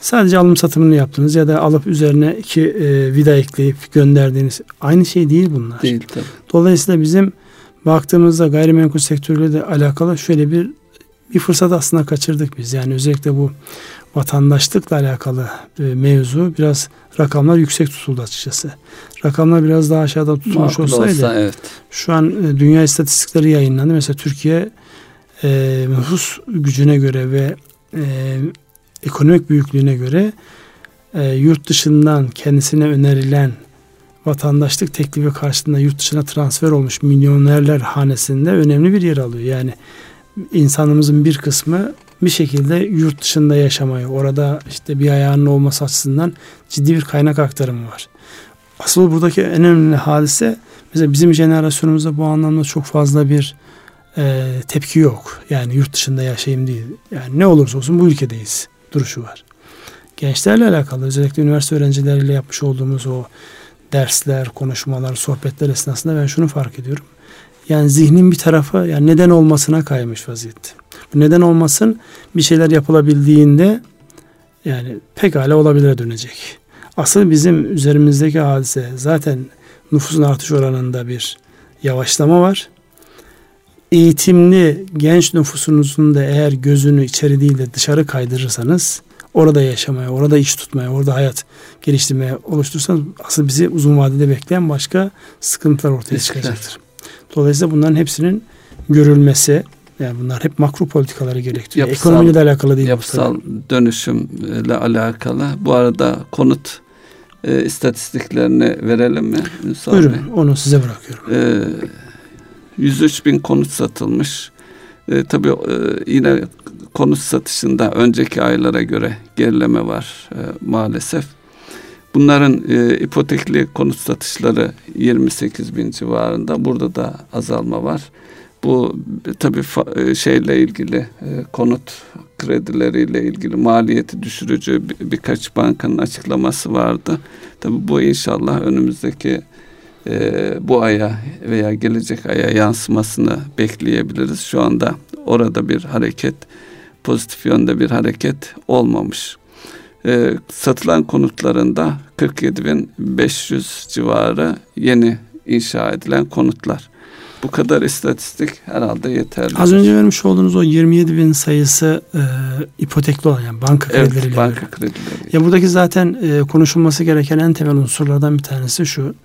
A: sadece alım satımını yaptınız ya da alıp üzerine iki e, vida ekleyip gönderdiğiniz aynı şey değil bunlar.
B: Değil tabii.
A: Dolayısıyla bizim baktığımızda gayrimenkul sektörüyle de alakalı şöyle bir bir fırsat aslında kaçırdık biz. Yani özellikle bu vatandaşlıkla alakalı e, mevzu biraz rakamlar yüksek tutuldu açıkçası. Rakamlar biraz daha aşağıda tutulmuş Makul olsaydı olsa, evet. şu an e, dünya istatistikleri yayınlandı. Mesela Türkiye e, nüfus gücüne göre ve e, ekonomik büyüklüğüne göre e, yurt dışından kendisine önerilen vatandaşlık teklifi karşılığında yurt dışına transfer olmuş milyonerler hanesinde önemli bir yer alıyor. Yani insanımızın bir kısmı bir şekilde yurt dışında yaşamayı, orada işte bir ayağının olması açısından ciddi bir kaynak aktarımı var. Asıl buradaki en önemli hadise mesela bizim jenerasyonumuzda bu anlamda çok fazla bir e, tepki yok. Yani yurt dışında yaşayayım değil. Yani ne olursa olsun bu ülkedeyiz duruşu var. Gençlerle alakalı özellikle üniversite öğrencileriyle yapmış olduğumuz o dersler, konuşmalar, sohbetler esnasında ben şunu fark ediyorum. Yani zihnin bir tarafı yani neden olmasına kaymış vaziyette. Bu neden olmasın bir şeyler yapılabildiğinde yani pekala olabilire dönecek. Asıl bizim üzerimizdeki hadise zaten nüfusun artış oranında bir yavaşlama var. Eğitimli genç nüfusunuzun da eğer gözünü içeri değil de dışarı kaydırırsanız orada yaşamaya, orada iş tutmaya, orada hayat geliştirmeye oluşturursanız asıl bizi uzun vadede bekleyen başka sıkıntılar ortaya Riskler. çıkacaktır. Dolayısıyla bunların hepsinin görülmesi, yani bunlar hep makro politikaları gerektiriyor. Yapısal, Ekonomiyle alakalı değil.
B: Yapısal dönüşümle alakalı. Bu arada konut e, istatistiklerini verelim mi?
A: Müsaade. Buyurun onu size bırakıyorum. E,
B: 103 bin konut satılmış. E, tabii e, yine konut satışında önceki aylara göre gerileme var e, maalesef. Bunların e, ipotekli konut satışları 28 bin civarında. Burada da azalma var. Bu tabii e, şeyle ilgili e, konut kredileriyle ilgili maliyeti düşürücü bir, birkaç bankanın açıklaması vardı. Tabii bu inşallah önümüzdeki bu aya veya gelecek aya yansımasını bekleyebiliriz. Şu anda orada bir hareket, pozitif yönde bir hareket olmamış. E, satılan konutlarında 47.500 civarı yeni inşa edilen konutlar. Bu kadar istatistik herhalde yeterli.
A: Az önce vermiş olduğunuz o 27 bin sayısı e, ipotekli olan yani banka kredileriyle.
B: Evet, banka kredileri.
A: Ya buradaki zaten e, konuşulması gereken en temel unsurlardan bir tanesi şu.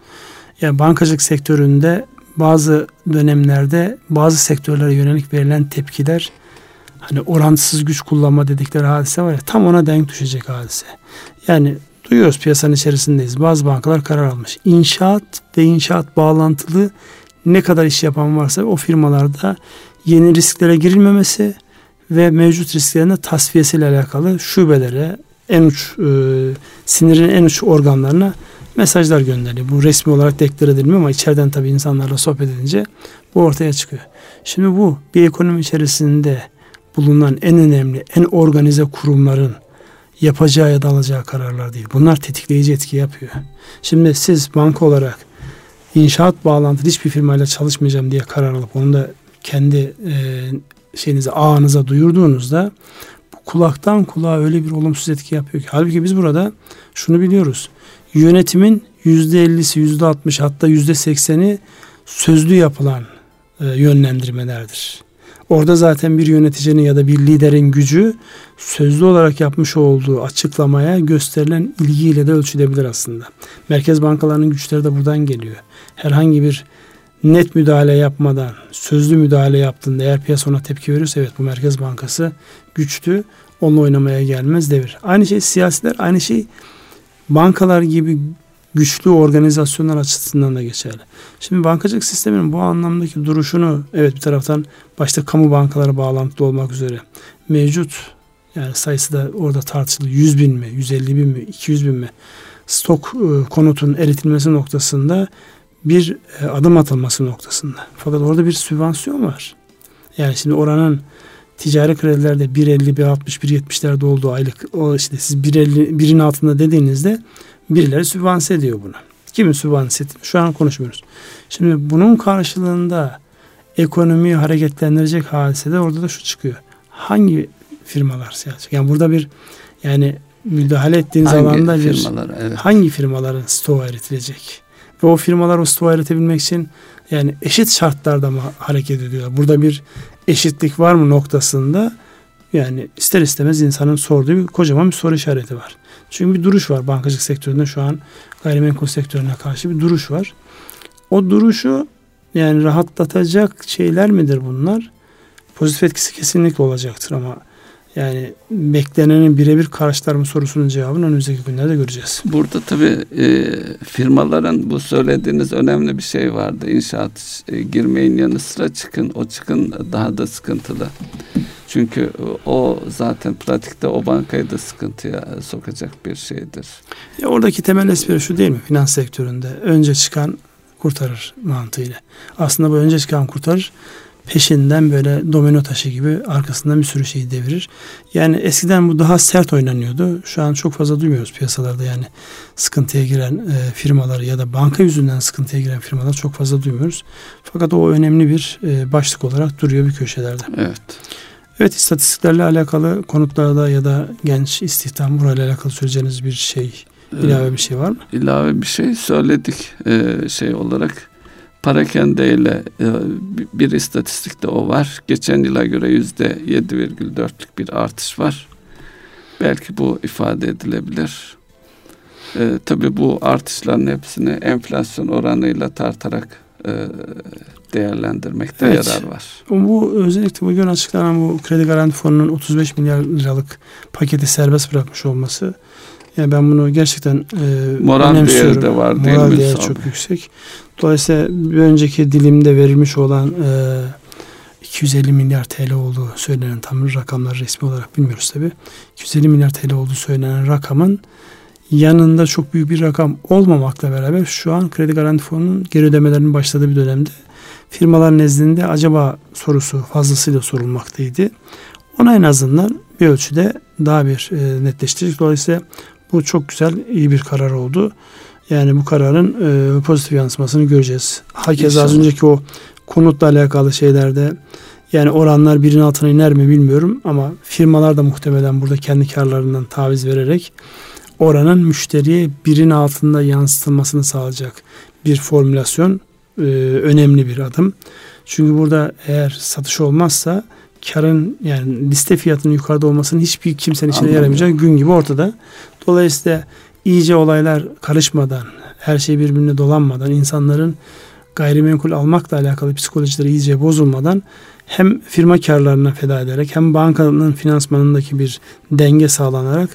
A: Yani bankacılık sektöründe bazı dönemlerde bazı sektörlere yönelik verilen tepkiler hani orantısız güç kullanma dedikleri hadise var ya tam ona denk düşecek hadise. Yani duyuyoruz piyasanın içerisindeyiz. Bazı bankalar karar almış. İnşaat ve inşaat bağlantılı ne kadar iş yapan varsa o firmalarda yeni risklere girilmemesi ve mevcut risklerin de tasfiyesiyle alakalı şubelere en uç e, sinirin en uç organlarına mesajlar gönderiliyor. Bu resmi olarak deklar edilmiyor ama içeriden tabii insanlarla sohbet edince bu ortaya çıkıyor. Şimdi bu bir ekonomi içerisinde bulunan en önemli, en organize kurumların yapacağı ya da alacağı kararlar değil. Bunlar tetikleyici etki yapıyor. Şimdi siz banka olarak inşaat bağlantılı hiçbir firmayla çalışmayacağım diye karar alıp onu da kendi e, şeyinize ağınıza duyurduğunuzda bu kulaktan kulağa öyle bir olumsuz etki yapıyor ki. Halbuki biz burada şunu biliyoruz. Yönetimin yüzde ellisi, yüzde altmış hatta yüzde sekseni sözlü yapılan e, yönlendirmelerdir. Orada zaten bir yöneticinin ya da bir liderin gücü sözlü olarak yapmış olduğu açıklamaya gösterilen ilgiyle de ölçülebilir aslında. Merkez bankalarının güçleri de buradan geliyor. Herhangi bir net müdahale yapmadan sözlü müdahale yaptığında eğer piyasa ona tepki verirse evet bu Merkez Bankası güçlü onunla oynamaya gelmez devir. Aynı şey siyasiler aynı şey bankalar gibi güçlü organizasyonlar açısından da geçerli. Şimdi bankacılık sisteminin bu anlamdaki duruşunu evet bir taraftan başta kamu bankaları bağlantılı olmak üzere mevcut yani sayısı da orada tartışılıyor. 100 bin mi, 150 bin mi, 200 bin mi stok e, konutun eritilmesi noktasında bir e, adım atılması noktasında. Fakat orada bir sübvansiyon var. Yani şimdi oranın ticari kredilerde 1.50, 1.60, 1.70'lerde olduğu aylık o işte siz 1.50 birin altında dediğinizde birileri sübvanse ediyor bunu. Kimin sübvanse ettiğini şu an konuşmuyoruz. Şimdi bunun karşılığında ekonomiyi hareketlendirecek hadisede orada da şu çıkıyor. Hangi firmalar siyasi? Yani burada bir yani müdahale ettiğiniz hangi alanda bir firmalar, evet. hangi firmaların stoğu eritilecek? Ve o firmalar o stoğu eritebilmek için yani eşit şartlarda mı hareket ediyorlar? Burada bir eşitlik var mı noktasında yani ister istemez insanın sorduğu bir kocaman bir soru işareti var. Çünkü bir duruş var bankacılık sektöründe şu an gayrimenkul sektörüne karşı bir duruş var. O duruşu yani rahatlatacak şeyler midir bunlar? pozitif etkisi kesinlikle olacaktır ama yani beklenenin birebir karşılarma sorusunun cevabını önümüzdeki günlerde göreceğiz.
B: Burada tabii e, firmaların bu söylediğiniz önemli bir şey vardı. İnşaat e, girmeyin yanı sıra çıkın. O çıkın daha da sıkıntılı. Çünkü o zaten pratikte o bankayı da sıkıntıya sokacak bir şeydir.
A: Ya oradaki temel espri şu değil mi finans sektöründe? Önce çıkan kurtarır mantığıyla. Aslında bu önce çıkan kurtarır peşinden böyle domino taşı gibi arkasından bir sürü şeyi devirir. Yani eskiden bu daha sert oynanıyordu. Şu an çok fazla duymuyoruz piyasalarda yani sıkıntıya giren e, firmaları ya da banka yüzünden sıkıntıya giren firmalar çok fazla duymuyoruz. Fakat o önemli bir e, başlık olarak duruyor bir köşelerde.
B: Evet.
A: Evet istatistiklerle alakalı konutlarda ya da genç istihdam burayla alakalı söyleyeceğiniz bir şey ilave bir şey var mı?
B: İlave bir şey söyledik ee, şey olarak Parakende ile e, bir istatistikte o var. Geçen yıla göre yüzde 7,4'lük bir artış var. Belki bu ifade edilebilir. E, tabii bu artışların hepsini enflasyon oranıyla tartarak e, değerlendirmekte evet. yarar var.
A: Bu özellikle bugün açıklanan bu kredi garanti fonunun 35 milyar liralık paketi serbest bırakmış olması yani ben bunu gerçekten e,
B: moral değeri de var değil
A: moral mi? değeri çok yüksek. Dolayısıyla bir önceki dilimde verilmiş olan e, 250 milyar TL olduğu söylenen tam rakamlar resmi olarak bilmiyoruz tabi. 250 milyar TL olduğu söylenen rakamın yanında çok büyük bir rakam olmamakla beraber şu an kredi garanti fonunun geri ödemelerinin başladığı bir dönemde firmalar nezdinde acaba sorusu fazlasıyla sorulmaktaydı. Ona en azından bir ölçüde daha bir e, netleştirecek. Dolayısıyla bu çok güzel, iyi bir karar oldu. Yani bu kararın e, pozitif yansımasını göreceğiz. Hakeza az önceki o konutla alakalı şeylerde yani oranlar birin altına iner mi bilmiyorum ama firmalar da muhtemelen burada kendi karlarından taviz vererek oranın müşteriye birin altında yansıtılmasını sağlayacak bir formülasyon e, önemli bir adım. Çünkü burada eğer satış olmazsa karın yani liste fiyatının yukarıda olmasının hiçbir kimsenin içine yaramayacak gün gibi ortada. Dolayısıyla iyice olaylar karışmadan, her şey birbirine dolanmadan, insanların gayrimenkul almakla alakalı psikolojileri iyice bozulmadan hem firma karlarına feda ederek hem bankanın finansmanındaki bir denge sağlanarak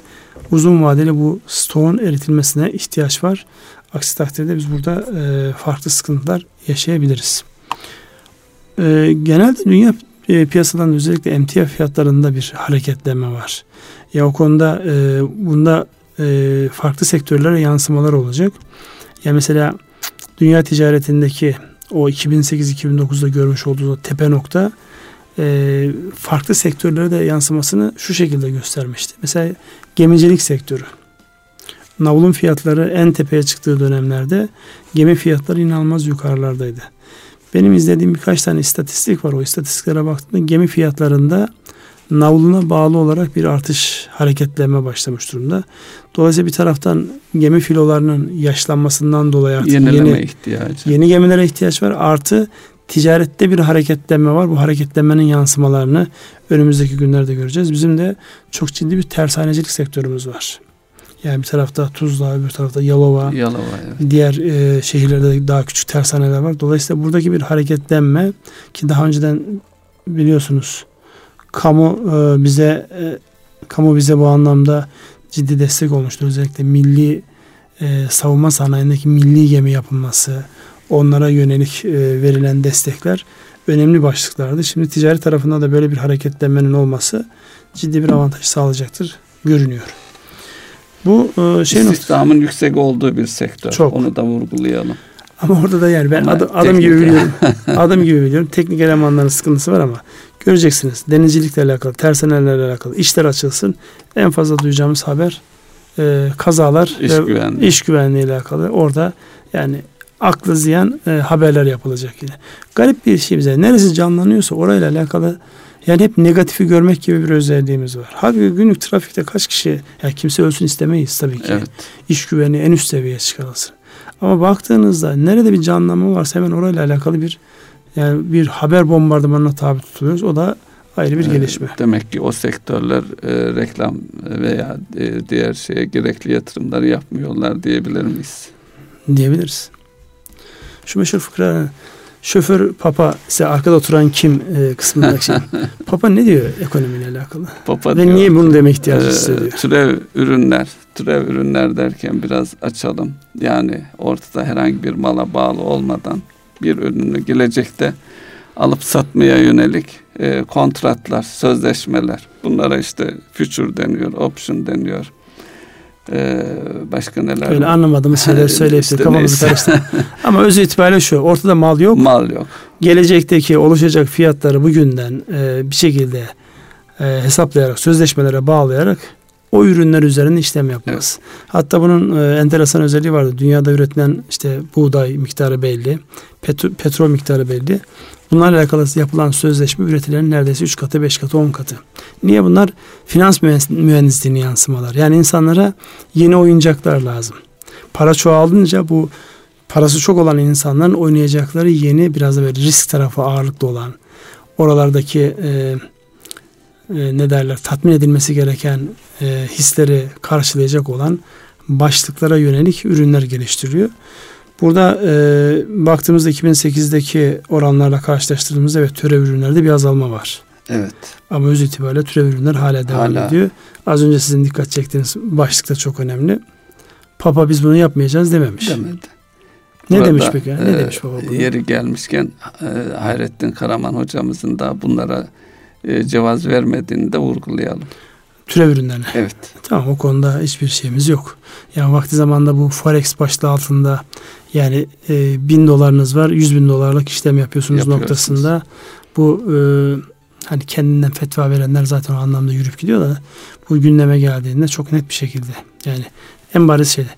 A: uzun vadeli bu stoğun eritilmesine ihtiyaç var. Aksi takdirde biz burada e, farklı sıkıntılar yaşayabiliriz. E, genelde dünya e, piyasadan özellikle emtia fiyatlarında bir hareketlenme var. Ya o konuda e, bunda e, farklı sektörlere yansımalar olacak. Ya mesela dünya ticaretindeki o 2008-2009'da görmüş olduğu tepe nokta e, farklı sektörlere de yansımasını şu şekilde göstermişti. Mesela gemicilik sektörü. Navlun fiyatları en tepeye çıktığı dönemlerde gemi fiyatları inanılmaz yukarılardaydı. Benim izlediğim birkaç tane istatistik var. O istatistiklere baktığımda gemi fiyatlarında navluna bağlı olarak bir artış hareketlenme başlamış durumda. Dolayısıyla bir taraftan gemi filolarının yaşlanmasından dolayı artık
B: Yenileme yeni, ihtiyacı.
A: yeni gemilere ihtiyaç var. Artı ticarette bir hareketlenme var. Bu hareketlenmenin yansımalarını önümüzdeki günlerde göreceğiz. Bizim de çok ciddi bir tersanecilik sektörümüz var. Yani bir tarafta Tuzla, bir tarafta Yalova,
B: Yalova evet.
A: diğer e, şehirlerde daha küçük tersaneler var. Dolayısıyla buradaki bir hareketlenme ki daha önceden biliyorsunuz kamu e, bize e, kamu bize bu anlamda ciddi destek olmuştu. Özellikle milli e, savunma sanayindeki milli gemi yapılması, onlara yönelik e, verilen destekler önemli başlıklardı. Şimdi ticari tarafında da böyle bir hareketlenmenin olması ciddi bir avantaj sağlayacaktır görünüyor.
B: Bu e, şey İstihdamın yüksek olduğu bir sektör. Çok. Onu da vurgulayalım.
A: Ama orada da yani ben adım, adım gibi biliyorum. adım gibi biliyorum. Teknik elemanların sıkıntısı var ama göreceksiniz. Denizcilikle alakalı, tersanelerle alakalı işler açılsın. En fazla duyacağımız haber e, kazalar
B: iş ve güvenliği.
A: iş güvenliği ile alakalı. Orada yani aklı ziyan e, haberler yapılacak yine. Garip bir şey bize. Neresi canlanıyorsa orayla alakalı yani hep negatifi görmek gibi bir özelliğimiz var. Halbuki günlük trafikte kaç kişi, ya kimse ölsün istemeyiz tabii ki. Evet. İş güvenliği en üst seviyeye çıkarılsın. Ama baktığınızda nerede bir canlanma varsa hemen orayla alakalı bir yani bir haber bombardımanına tabi tutuluyoruz. O da ayrı bir gelişme.
B: Demek ki o sektörler e, reklam veya e, diğer şeye gerekli yatırımları yapmıyorlar diyebilir miyiz?
A: Diyebiliriz. Şu meşhur fıkra şoför papa ise arkada oturan kim e, kısmındaki şey. papa ne diyor ekonomiyle alakalı? Papa Ve diyor, niye bunu demek ihtiyacı e, hissediyor?
B: Türev ürünler, türev ürünler derken biraz açalım. Yani ortada herhangi bir mala bağlı olmadan bir ürünü gelecekte alıp satmaya yönelik e, kontratlar, sözleşmeler. Bunlara işte future deniyor, option deniyor. Ee, başka neler
A: Öyle anlamadığımız şeyler söyleyip işte kafamızı. Ama öz itibariyle şu. Ortada mal yok.
B: Mal yok.
A: Gelecekteki oluşacak fiyatları bugünden e, bir şekilde e, hesaplayarak, sözleşmelere bağlayarak o ürünler üzerinde işlem yapmaz. Evet. Hatta bunun e, enteresan özelliği vardı. Dünyada üretilen işte buğday miktarı belli, petro, petrol miktarı belli. Bunlarla alakalı yapılan sözleşme üretilerin neredeyse 3 katı, 5 katı, 10 katı. Niye bunlar? Finans mühendisliğini yansımalar. Yani insanlara yeni oyuncaklar lazım. Para çoğalınca bu parası çok olan insanların oynayacakları yeni biraz da böyle risk tarafı ağırlıklı olan oralardaki e, e, ne derler tatmin edilmesi gereken e, hisleri karşılayacak olan başlıklara yönelik ürünler geliştiriyor. Burada e, baktığımızda 2008'deki oranlarla karşılaştırdığımızda evet türev ürünlerde bir azalma var.
B: Evet.
A: Ama öz itibariyle türev ürünler hala devam hala. ediyor. Az önce sizin dikkat çektiğiniz başlık da çok önemli. Papa biz bunu yapmayacağız dememiş.
B: Demedi.
A: Ne Burada, demiş peki? Ne e, demiş baba? Bunu?
B: Yeri gelmişken e, Hayrettin Karaman hocamızın da bunlara e, cevaz vermediğini de vurgulayalım.
A: Türev ürünlerine.
B: Evet.
A: Tamam o konuda hiçbir şeyimiz yok. Yani vakti zamanda bu forex başlığı altında yani e, bin dolarınız var yüz bin dolarlık işlem yapıyorsunuz noktasında bu e, hani kendinden fetva verenler zaten o anlamda yürüp gidiyor da bu gündeme geldiğinde çok net bir şekilde yani en bariz şeyde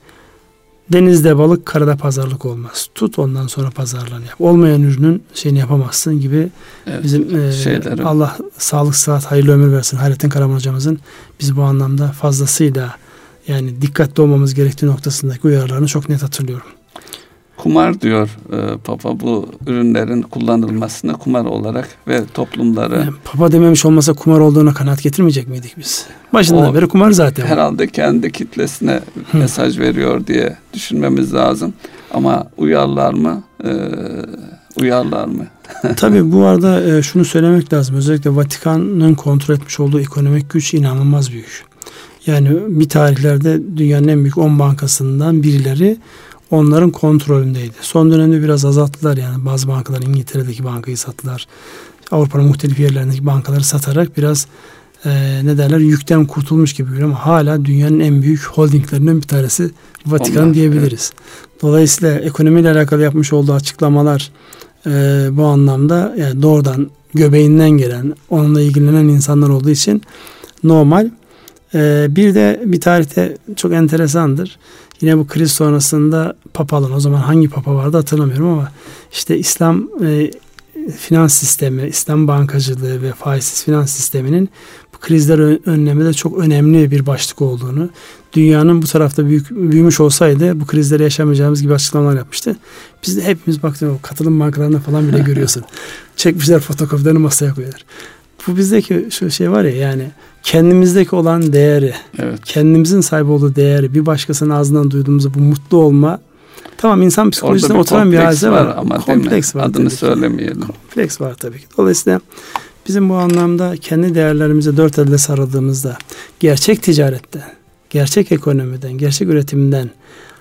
A: denizde balık karada pazarlık olmaz. Tut ondan sonra pazarlan yap. Olmayan ürünün şeyini yapamazsın gibi evet, bizim e, Allah sağlık sıhhat hayırlı ömür versin. Hayrettin Karaman hocamızın biz bu anlamda fazlasıyla yani dikkatli olmamız gerektiği noktasındaki uyarılarını çok net hatırlıyorum.
B: Kumar diyor e, Papa bu ürünlerin kullanılmasını kumar olarak ve toplumları. Yani
A: Papa dememiş olmasa kumar olduğuna kanaat getirmeyecek miydik biz? Başından o, beri kumar zaten.
B: Herhalde kendi kitlesine Hı. mesaj veriyor diye düşünmemiz lazım. Ama uyarlar mı? E, uyarlar mı?
A: Tabii bu arada e, şunu söylemek lazım. Özellikle Vatikan'ın kontrol etmiş olduğu ekonomik güç inanılmaz büyük. Yani bir tarihlerde dünyanın en büyük 10 bankasından birileri onların kontrolündeydi. Son dönemde biraz azalttılar yani bazı bankalar İngiltere'deki bankayı sattılar. Avrupa'nın muhtelif yerlerindeki bankaları satarak biraz e, ne derler yükten kurtulmuş gibi görünüyor ama hala dünyanın en büyük holdinglerinden bir tanesi Vatikan Onlar, diyebiliriz. Evet. Dolayısıyla ekonomiyle alakalı yapmış olduğu açıklamalar e, bu anlamda yani doğrudan göbeğinden gelen onunla ilgilenen insanlar olduğu için normal. E, bir de bir tarihte çok enteresandır. Yine bu kriz sonrasında papalın o zaman hangi papa vardı hatırlamıyorum ama işte İslam e, finans sistemi, İslam bankacılığı ve faizsiz finans sisteminin bu krizler önlemede çok önemli bir başlık olduğunu, dünyanın bu tarafta büyük, büyümüş olsaydı bu krizleri yaşamayacağımız gibi açıklamalar yapmıştı. Biz de hepimiz baktık o katılım bankalarında falan bile görüyorsun. Çekmişler fotokopilerini masaya koyuyorlar. Bu bizdeki şu şey var ya yani kendimizdeki olan değeri, evet. kendimizin sahip olduğu değeri bir başkasının ağzından duyduğumuzda bu mutlu olma Tamam insan psikolojisinde bir oturan bir hadise var. var.
B: Ama kompleks var. Adını söylemeyelim.
A: Kompleks var tabii ki. Dolayısıyla bizim bu anlamda kendi değerlerimize dört elde sarıldığımızda gerçek ticarette, gerçek ekonomiden, gerçek üretimden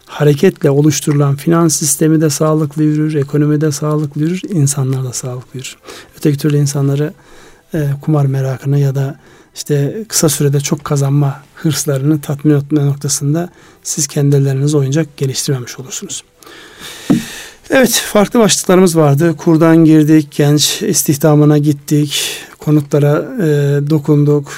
A: hareketle oluşturulan finans sistemi de sağlıklı yürür, ekonomi de sağlıklı yürür, insanlar da sağlıklı yürür. Öteki türlü insanları e, kumar merakını ya da işte kısa sürede çok kazanma hırslarını tatmin etme noktasında siz kendileriniz oyuncak geliştirmemiş olursunuz. Evet farklı başlıklarımız vardı. Kurdan girdik, genç istihdamına gittik, konutlara e, dokunduk,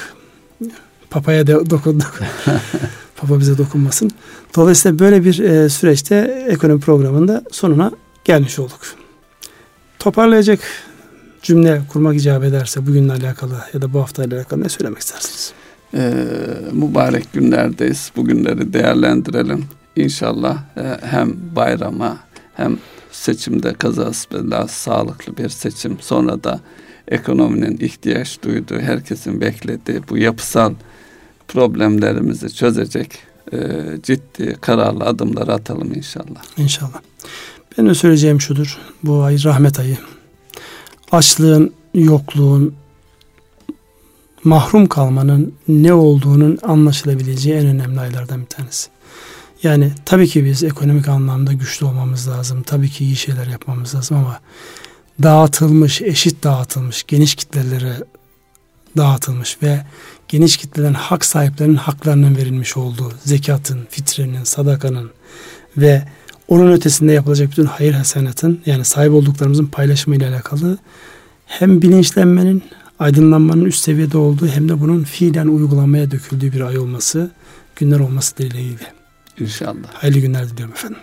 A: papaya da dokunduk. Papa bize dokunmasın. Dolayısıyla böyle bir e, süreçte ekonomi programında sonuna gelmiş olduk. Toparlayacak cümle kurmak icap ederse bugünle alakalı ya da bu haftayla alakalı ne söylemek istersiniz?
B: Ee, mübarek günlerdeyiz. Bugünleri değerlendirelim. İnşallah e, hem bayrama hem seçimde kazası belası sağlıklı bir seçim sonra da ekonominin ihtiyaç duyduğu, herkesin beklediği bu yapısal problemlerimizi çözecek e, ciddi kararlı adımlar atalım inşallah.
A: İnşallah. Benim söyleyeceğim şudur. Bu ay rahmet ayı. Açlığın, yokluğun, mahrum kalmanın ne olduğunun anlaşılabileceği en önemli aylardan bir tanesi. Yani tabii ki biz ekonomik anlamda güçlü olmamız lazım. Tabii ki iyi şeyler yapmamız lazım ama dağıtılmış, eşit dağıtılmış, geniş kitlelere dağıtılmış ve geniş kitlelerin hak sahiplerinin haklarının verilmiş olduğu zekatın, fitrenin, sadakanın ve onun ötesinde yapılacak bütün hayır hasenatın yani sahip olduklarımızın paylaşımı ile alakalı hem bilinçlenmenin, aydınlanmanın üst seviyede olduğu hem de bunun fiilen uygulamaya döküldüğü bir ay olması, günler olması dileğiyle.
B: İnşallah.
A: Hayırlı günler diliyorum efendim.